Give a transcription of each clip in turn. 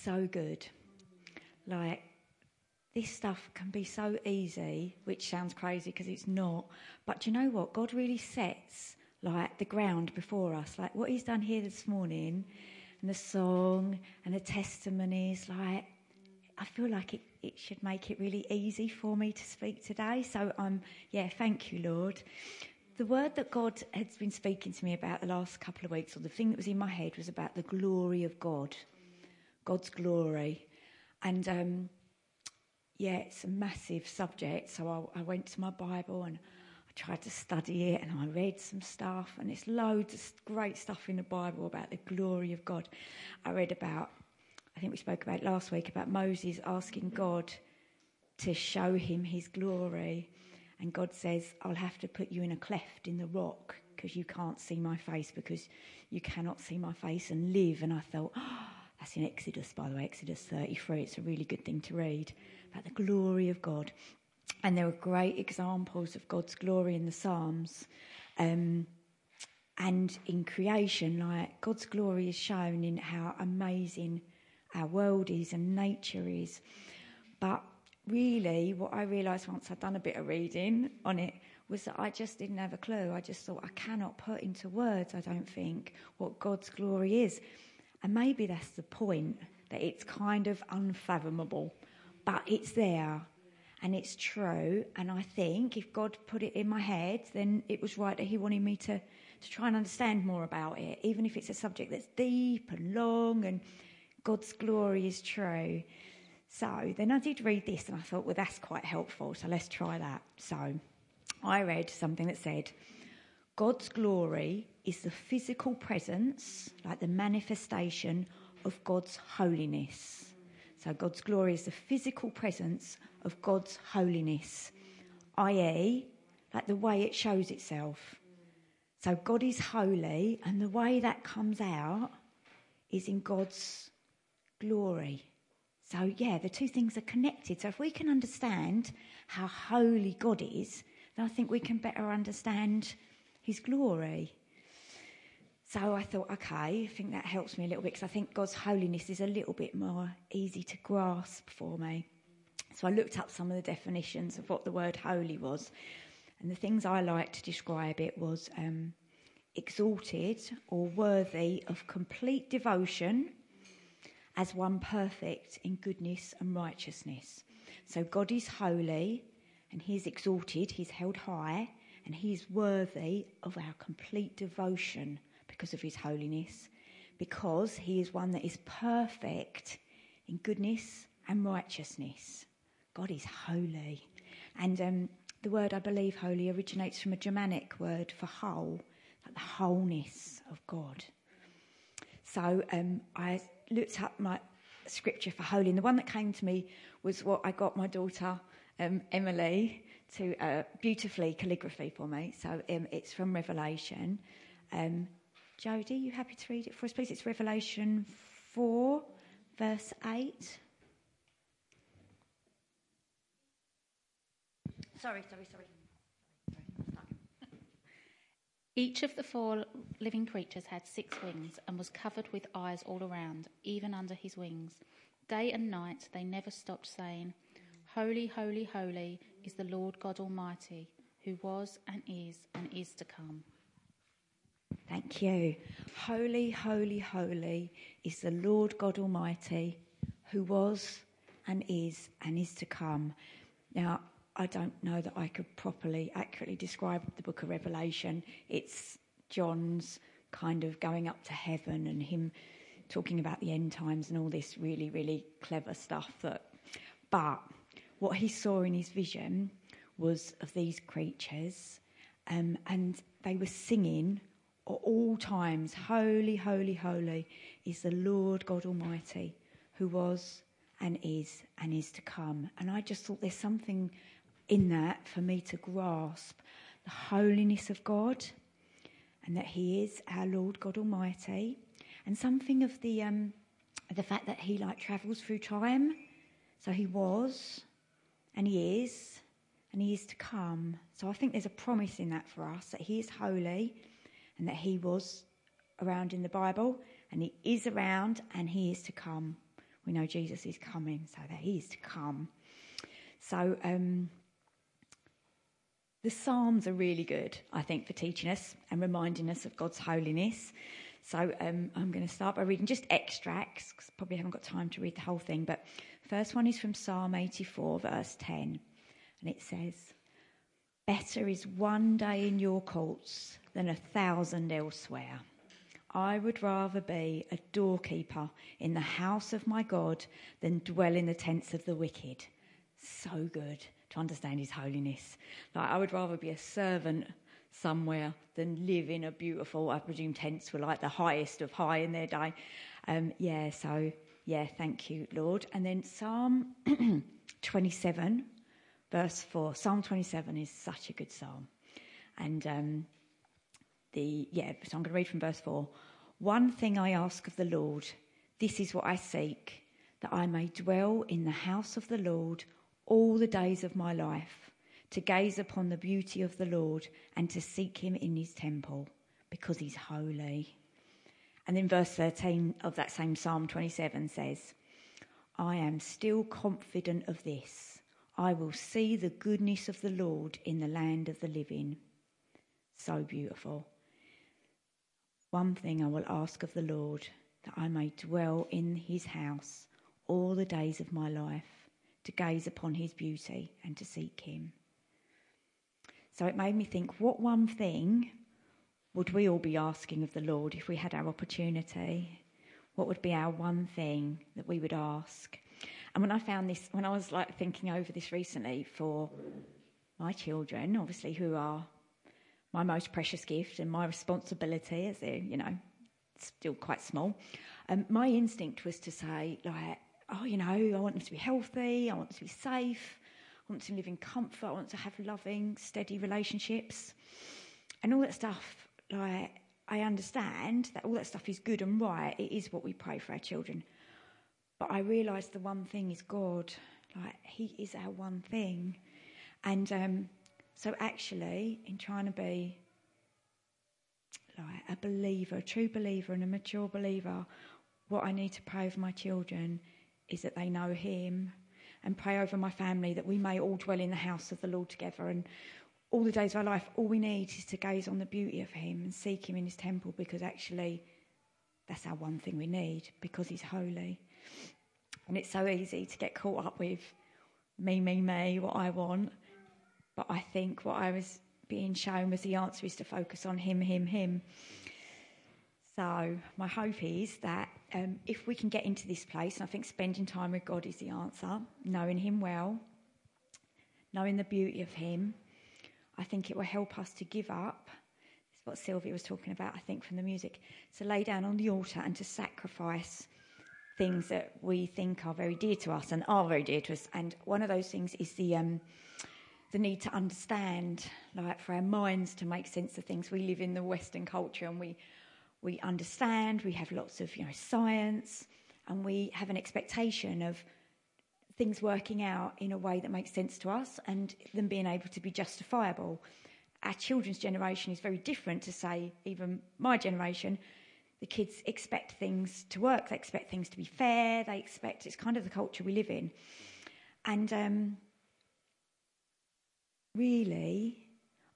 so good. Like, this stuff can be so easy, which sounds crazy because it's not. But you know what? God really sets like the ground before us. Like what He's done here this morning, and the song and the testimonies. Like I feel like it, it should make it really easy for me to speak today. So I'm um, yeah, thank you, Lord. The word that God has been speaking to me about the last couple of weeks, or the thing that was in my head, was about the glory of God, God's glory, and. Um, yeah, it's a massive subject. So I, I, went to my Bible and I tried to study it and I read some stuff, and it's loads of great stuff in the Bible about the glory of God. I read about, I think we spoke about last week, about Moses asking God to show him his glory. And God says, I'll have to put you in a cleft in the rock because you can't see my face, because you cannot see my face and live. And I thought, oh, that's in Exodus, by the way, Exodus 33. It's a really good thing to read about the glory of God. And there are great examples of God's glory in the Psalms. Um, and in creation, like God's glory is shown in how amazing our world is and nature is. But really, what I realised once I'd done a bit of reading on it was that I just didn't have a clue. I just thought I cannot put into words, I don't think, what God's glory is. And maybe that's the point, that it's kind of unfathomable but it's there and it's true. And I think if God put it in my head, then it was right that He wanted me to, to try and understand more about it, even if it's a subject that's deep and long and God's glory is true. So then I did read this and I thought, well, that's quite helpful. So let's try that. So I read something that said, God's glory is the physical presence, like the manifestation of God's holiness. So God's glory is the physical presence of God's holiness, i.e., like the way it shows itself. So God is holy, and the way that comes out is in God's glory. So, yeah, the two things are connected. So, if we can understand how holy God is, then I think we can better understand his glory. So I thought, okay, I think that helps me a little bit because I think God's holiness is a little bit more easy to grasp for me. So I looked up some of the definitions of what the word holy was. And the things I liked to describe it was um, exalted or worthy of complete devotion as one perfect in goodness and righteousness. So God is holy and He is exalted, He's held high, and He is worthy of our complete devotion because of his holiness, because he is one that is perfect in goodness and righteousness. God is holy. And um, the word, I believe, holy originates from a Germanic word for whole, like the wholeness of God. So um, I looked up my scripture for holy, and the one that came to me was what I got my daughter um, Emily to uh, beautifully calligraphy for me. So um, it's from Revelation. Um, Jody, you happy to read it for us, please? It's Revelation 4, verse 8. Sorry, sorry, sorry. Each of the four living creatures had six wings and was covered with eyes all around, even under his wings. Day and night they never stopped saying, Holy, holy, holy is the Lord God Almighty, who was and is and is to come. Thank you. Holy, holy, holy is the Lord God Almighty, who was and is and is to come. Now, I don't know that I could properly, accurately describe the book of Revelation. It's John's kind of going up to heaven and him talking about the end times and all this really, really clever stuff. That, but what he saw in his vision was of these creatures, um, and they were singing at all times, Holy, holy, holy is the Lord God Almighty, who was and is and is to come. And I just thought there's something in that for me to grasp the holiness of God and that He is our Lord God Almighty, and something of the um, the fact that He like travels through time. So He was, and He is, and He is to come. So I think there's a promise in that for us that He is holy and that he was around in the Bible and he is around and he is to come. we know Jesus is coming, so that he is to come. So um, the Psalms are really good, I think, for teaching us and reminding us of God's holiness. So um, I'm going to start by reading just extracts, because probably haven't got time to read the whole thing. But first one is from Psalm 84, verse 10, and it says, Better is one day in your courts than a thousand elsewhere. I would rather be a doorkeeper in the house of my God than dwell in the tents of the wicked. So good to understand his holiness. Like I would rather be a servant somewhere than live in a beautiful, I presume tents were like the highest of high in their day. Um, yeah, so yeah, thank you, Lord. And then Psalm 27, verse 4. Psalm 27 is such a good psalm. And um, the yeah, so I'm going to read from verse 4. One thing I ask of the Lord, this is what I seek, that I may dwell in the house of the Lord all the days of my life, to gaze upon the beauty of the Lord and to seek him in his temple, because he's holy. And then verse 13 of that same Psalm 27 says, I am still confident of this. I will see the goodness of the Lord in the land of the living. So beautiful. One thing I will ask of the Lord, that I may dwell in his house all the days of my life, to gaze upon his beauty and to seek him. So it made me think what one thing would we all be asking of the Lord if we had our opportunity? What would be our one thing that we would ask? And when I found this, when I was like thinking over this recently for my children, obviously, who are my most precious gift and my responsibility as they're, you know, still quite small. Um, my instinct was to say, like, oh, you know, I want them to be healthy, I want them to be safe, I want them to live in comfort, I want to have loving, steady relationships. And all that stuff, like, I understand that all that stuff is good and right. It is what we pray for our children. But I realise the one thing is God. Like, He is our one thing. And um, so, actually, in trying to be like a believer, a true believer, and a mature believer, what I need to pray over my children is that they know Him, and pray over my family that we may all dwell in the house of the Lord together. And all the days of our life, all we need is to gaze on the beauty of Him and seek Him in His temple, because actually, that's our one thing we need, because He's holy. And it's so easy to get caught up with me, me, me, what I want but I think what I was being shown was the answer is to focus on him, him, him. So my hope is that um, if we can get into this place, and I think spending time with God is the answer, knowing Him well, knowing the beauty of Him, I think it will help us to give up. This is what Sylvia was talking about, I think, from the music. To lay down on the altar and to sacrifice things that we think are very dear to us and are very dear to us. And one of those things is the um, the need to understand, like for our minds to make sense of things. We live in the Western culture and we, we understand, we have lots of you know, science, and we have an expectation of things working out in a way that makes sense to us and them being able to be justifiable. Our children's generation is very different to, say, even my generation. The kids expect things to work, they expect things to be fair, they expect it's kind of the culture we live in. And um, really,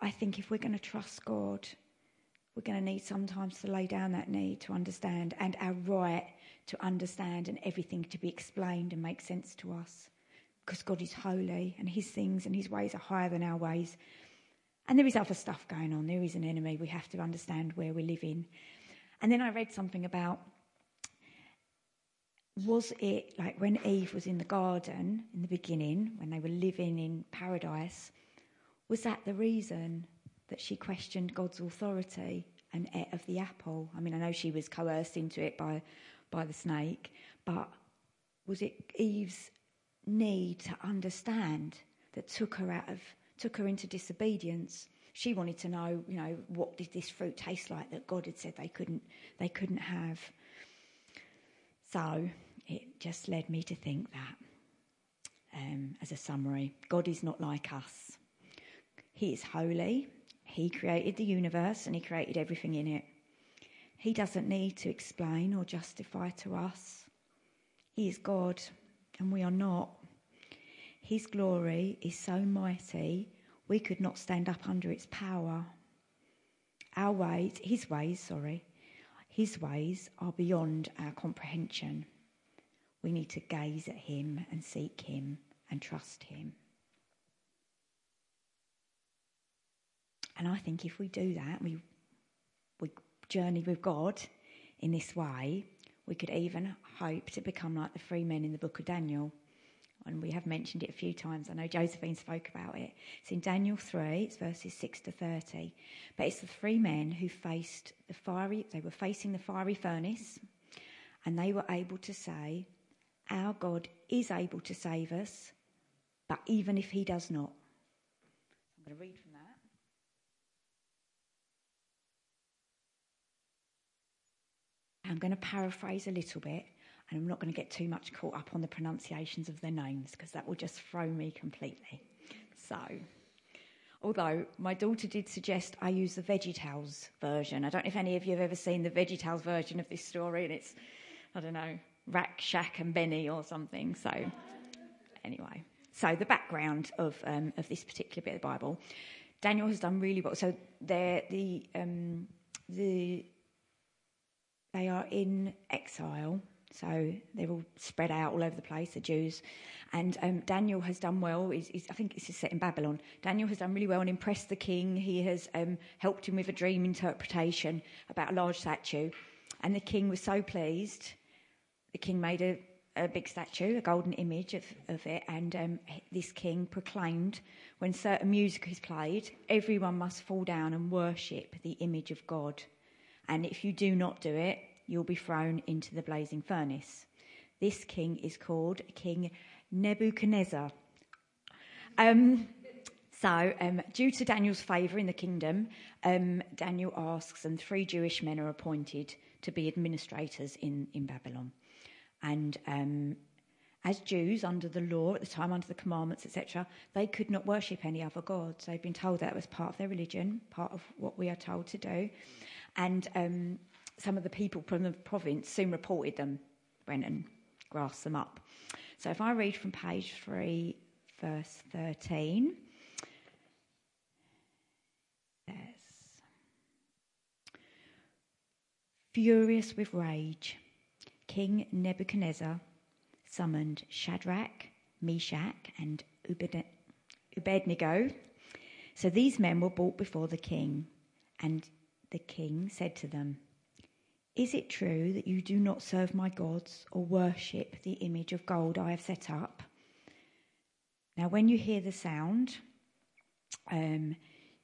I think if we're going to trust God, we're going to need sometimes to lay down that need to understand and our right to understand and everything to be explained and make sense to us. Because God is holy and his things and his ways are higher than our ways. And there is other stuff going on. There is an enemy. We have to understand where we're living. And then I read something about was it like when Eve was in the garden in the beginning, when they were living in paradise, was that the reason that she questioned God's authority and ate of the apple? I mean, I know she was coerced into it by, by the snake, but was it Eve's need to understand that took her out of took her into disobedience? She wanted to know, you know, what did this fruit taste like that God had said they couldn't they couldn't have. So it just led me to think that. Um, as a summary, God is not like us. He is holy. He created the universe and He created everything in it. He doesn't need to explain or justify to us. He is God, and we are not. His glory is so mighty, we could not stand up under its power. Our ways, his ways, sorry, his ways are beyond our comprehension. We need to gaze at him and seek him and trust him. And I think if we do that, we, we journey with God in this way, we could even hope to become like the three men in the book of Daniel. And we have mentioned it a few times. I know Josephine spoke about it. It's in Daniel 3, it's verses 6 to 30. But it's the three men who faced the fiery, they were facing the fiery furnace, and they were able to say, Our God is able to save us, but even if he does not. I'm going to read from that. I'm going to paraphrase a little bit, and I'm not going to get too much caught up on the pronunciations of their names because that will just throw me completely. So, although my daughter did suggest I use the VeggieTales version. I don't know if any of you have ever seen the VeggieTales version of this story, and it's, I don't know, Rack, Shack, and Benny or something. So, anyway, so the background of um, of this particular bit of the Bible, Daniel has done really well. So, there the um, the they are in exile, so they're all spread out all over the place, the Jews. And um, Daniel has done well. He's, he's, I think this is set in Babylon. Daniel has done really well and impressed the king. He has um, helped him with a dream interpretation about a large statue. And the king was so pleased. The king made a, a big statue, a golden image of, of it. And um, this king proclaimed when certain music is played, everyone must fall down and worship the image of God and if you do not do it, you'll be thrown into the blazing furnace. This king is called King Nebuchadnezzar. Um, so, um, due to Daniel's favour in the kingdom, um, Daniel asks, and three Jewish men are appointed to be administrators in, in Babylon. And um, as Jews under the law at the time, under the commandments, etc., they could not worship any other gods. They've been told that was part of their religion, part of what we are told to do. And um, some of the people from the province soon reported them, went and grasped them up. So if I read from page 3, verse 13. Yes. Furious with rage, King Nebuchadnezzar summoned Shadrach, Meshach, and Abednego. So these men were brought before the king, and the king said to them, Is it true that you do not serve my gods or worship the image of gold I have set up? Now, when you hear the sound, um,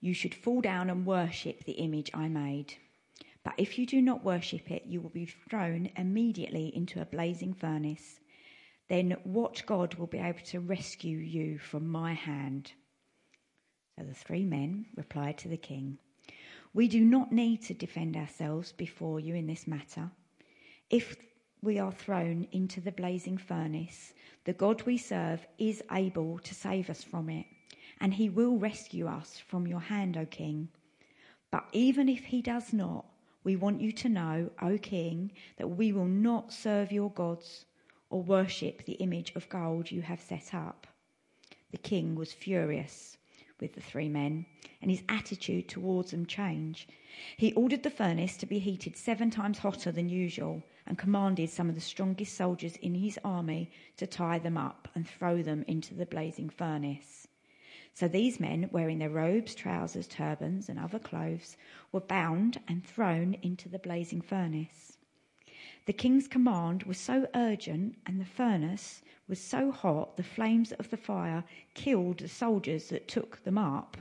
you should fall down and worship the image I made. But if you do not worship it, you will be thrown immediately into a blazing furnace. Then what God will be able to rescue you from my hand? So the three men replied to the king, we do not need to defend ourselves before you in this matter. If we are thrown into the blazing furnace, the God we serve is able to save us from it, and he will rescue us from your hand, O king. But even if he does not, we want you to know, O king, that we will not serve your gods or worship the image of gold you have set up. The king was furious with the three men, and his attitude towards them changed. He ordered the furnace to be heated seven times hotter than usual and commanded some of the strongest soldiers in his army to tie them up and throw them into the blazing furnace. So these men, wearing their robes, trousers, turbans, and other clothes, were bound and thrown into the blazing furnace. The king's command was so urgent, and the furnace was so hot the flames of the fire killed the soldiers that took them up,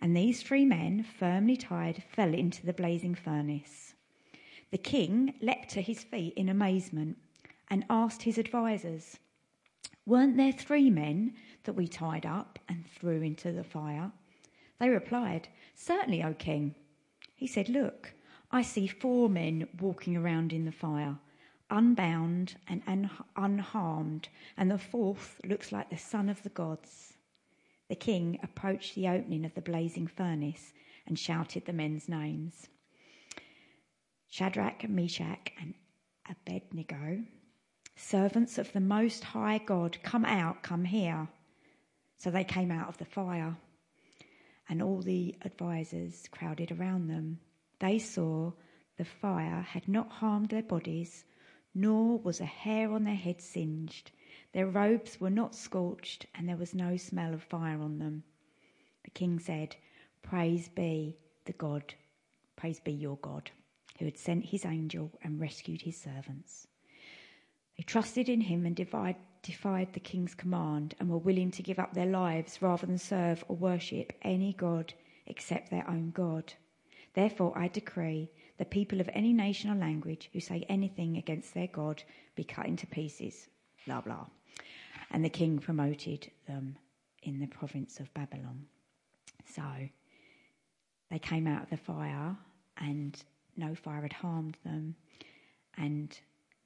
and these three men, firmly tied, fell into the blazing furnace. The king leapt to his feet in amazement and asked his advisers, Weren't there three men that we tied up and threw into the fire? They replied, Certainly, O king. He said, Look, I see four men walking around in the fire unbound and un- unharmed, and the fourth looks like the son of the gods. The king approached the opening of the blazing furnace and shouted the men's names Shadrach, Meshach, and Abednego. Servants of the Most High God, come out, come here. So they came out of the fire, and all the advisers crowded around them. They saw the fire had not harmed their bodies, nor was a hair on their head singed. Their robes were not scorched, and there was no smell of fire on them. The king said, Praise be the God, praise be your God, who had sent his angel and rescued his servants. They trusted in him and defied, defied the king's command and were willing to give up their lives rather than serve or worship any god except their own God. Therefore, I decree the people of any nation or language who say anything against their God be cut into pieces. Blah, blah. And the king promoted them in the province of Babylon. So they came out of the fire, and no fire had harmed them, and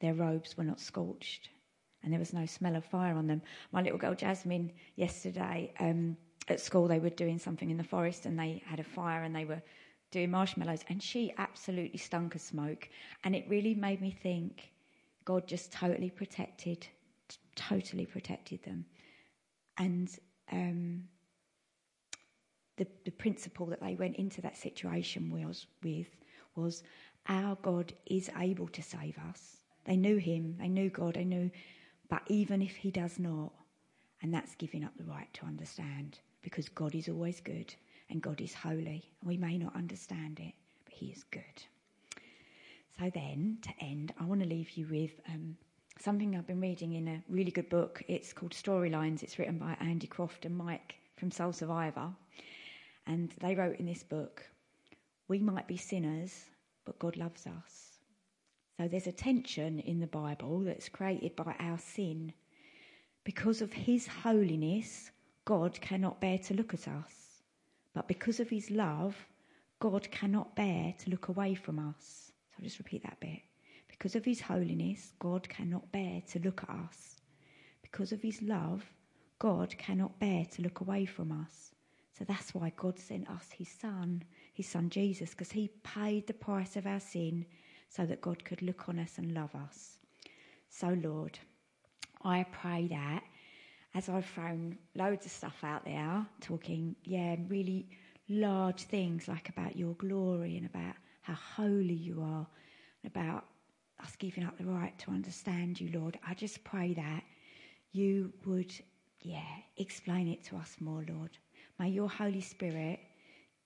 their robes were not scorched, and there was no smell of fire on them. My little girl Jasmine, yesterday um, at school, they were doing something in the forest, and they had a fire, and they were doing marshmallows, and she absolutely stunk of smoke. And it really made me think God just totally protected, t- totally protected them. And um, the, the principle that they went into that situation was with was our God is able to save us. They knew him, they knew God, they knew, but even if he does not, and that's giving up the right to understand, because God is always good and God is holy. We may not understand it, but He is good. So then, to end, I want to leave you with um, something I've been reading in a really good book. It's called Storylines. It's written by Andy Croft and Mike from Soul Survivor. And they wrote in this book, We might be sinners, but God loves us. So there's a tension in the Bible that's created by our sin. Because of His holiness, God cannot bear to look at us. But because of his love, God cannot bear to look away from us. So I'll just repeat that bit. Because of his holiness, God cannot bear to look at us. Because of his love, God cannot bear to look away from us. So that's why God sent us his son, his son Jesus, because he paid the price of our sin so that God could look on us and love us. So, Lord, I pray that as I've thrown loads of stuff out there, talking, yeah, really large things like about your glory and about how holy you are, and about us giving up the right to understand you, Lord. I just pray that you would, yeah, explain it to us more, Lord. May your Holy Spirit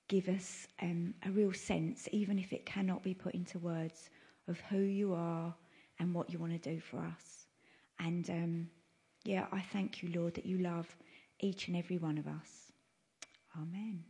give us um, a real sense, even if it cannot be put into words, of who you are and what you want to do for us. And um, yeah, I thank you, Lord, that you love each and every one of us. Amen.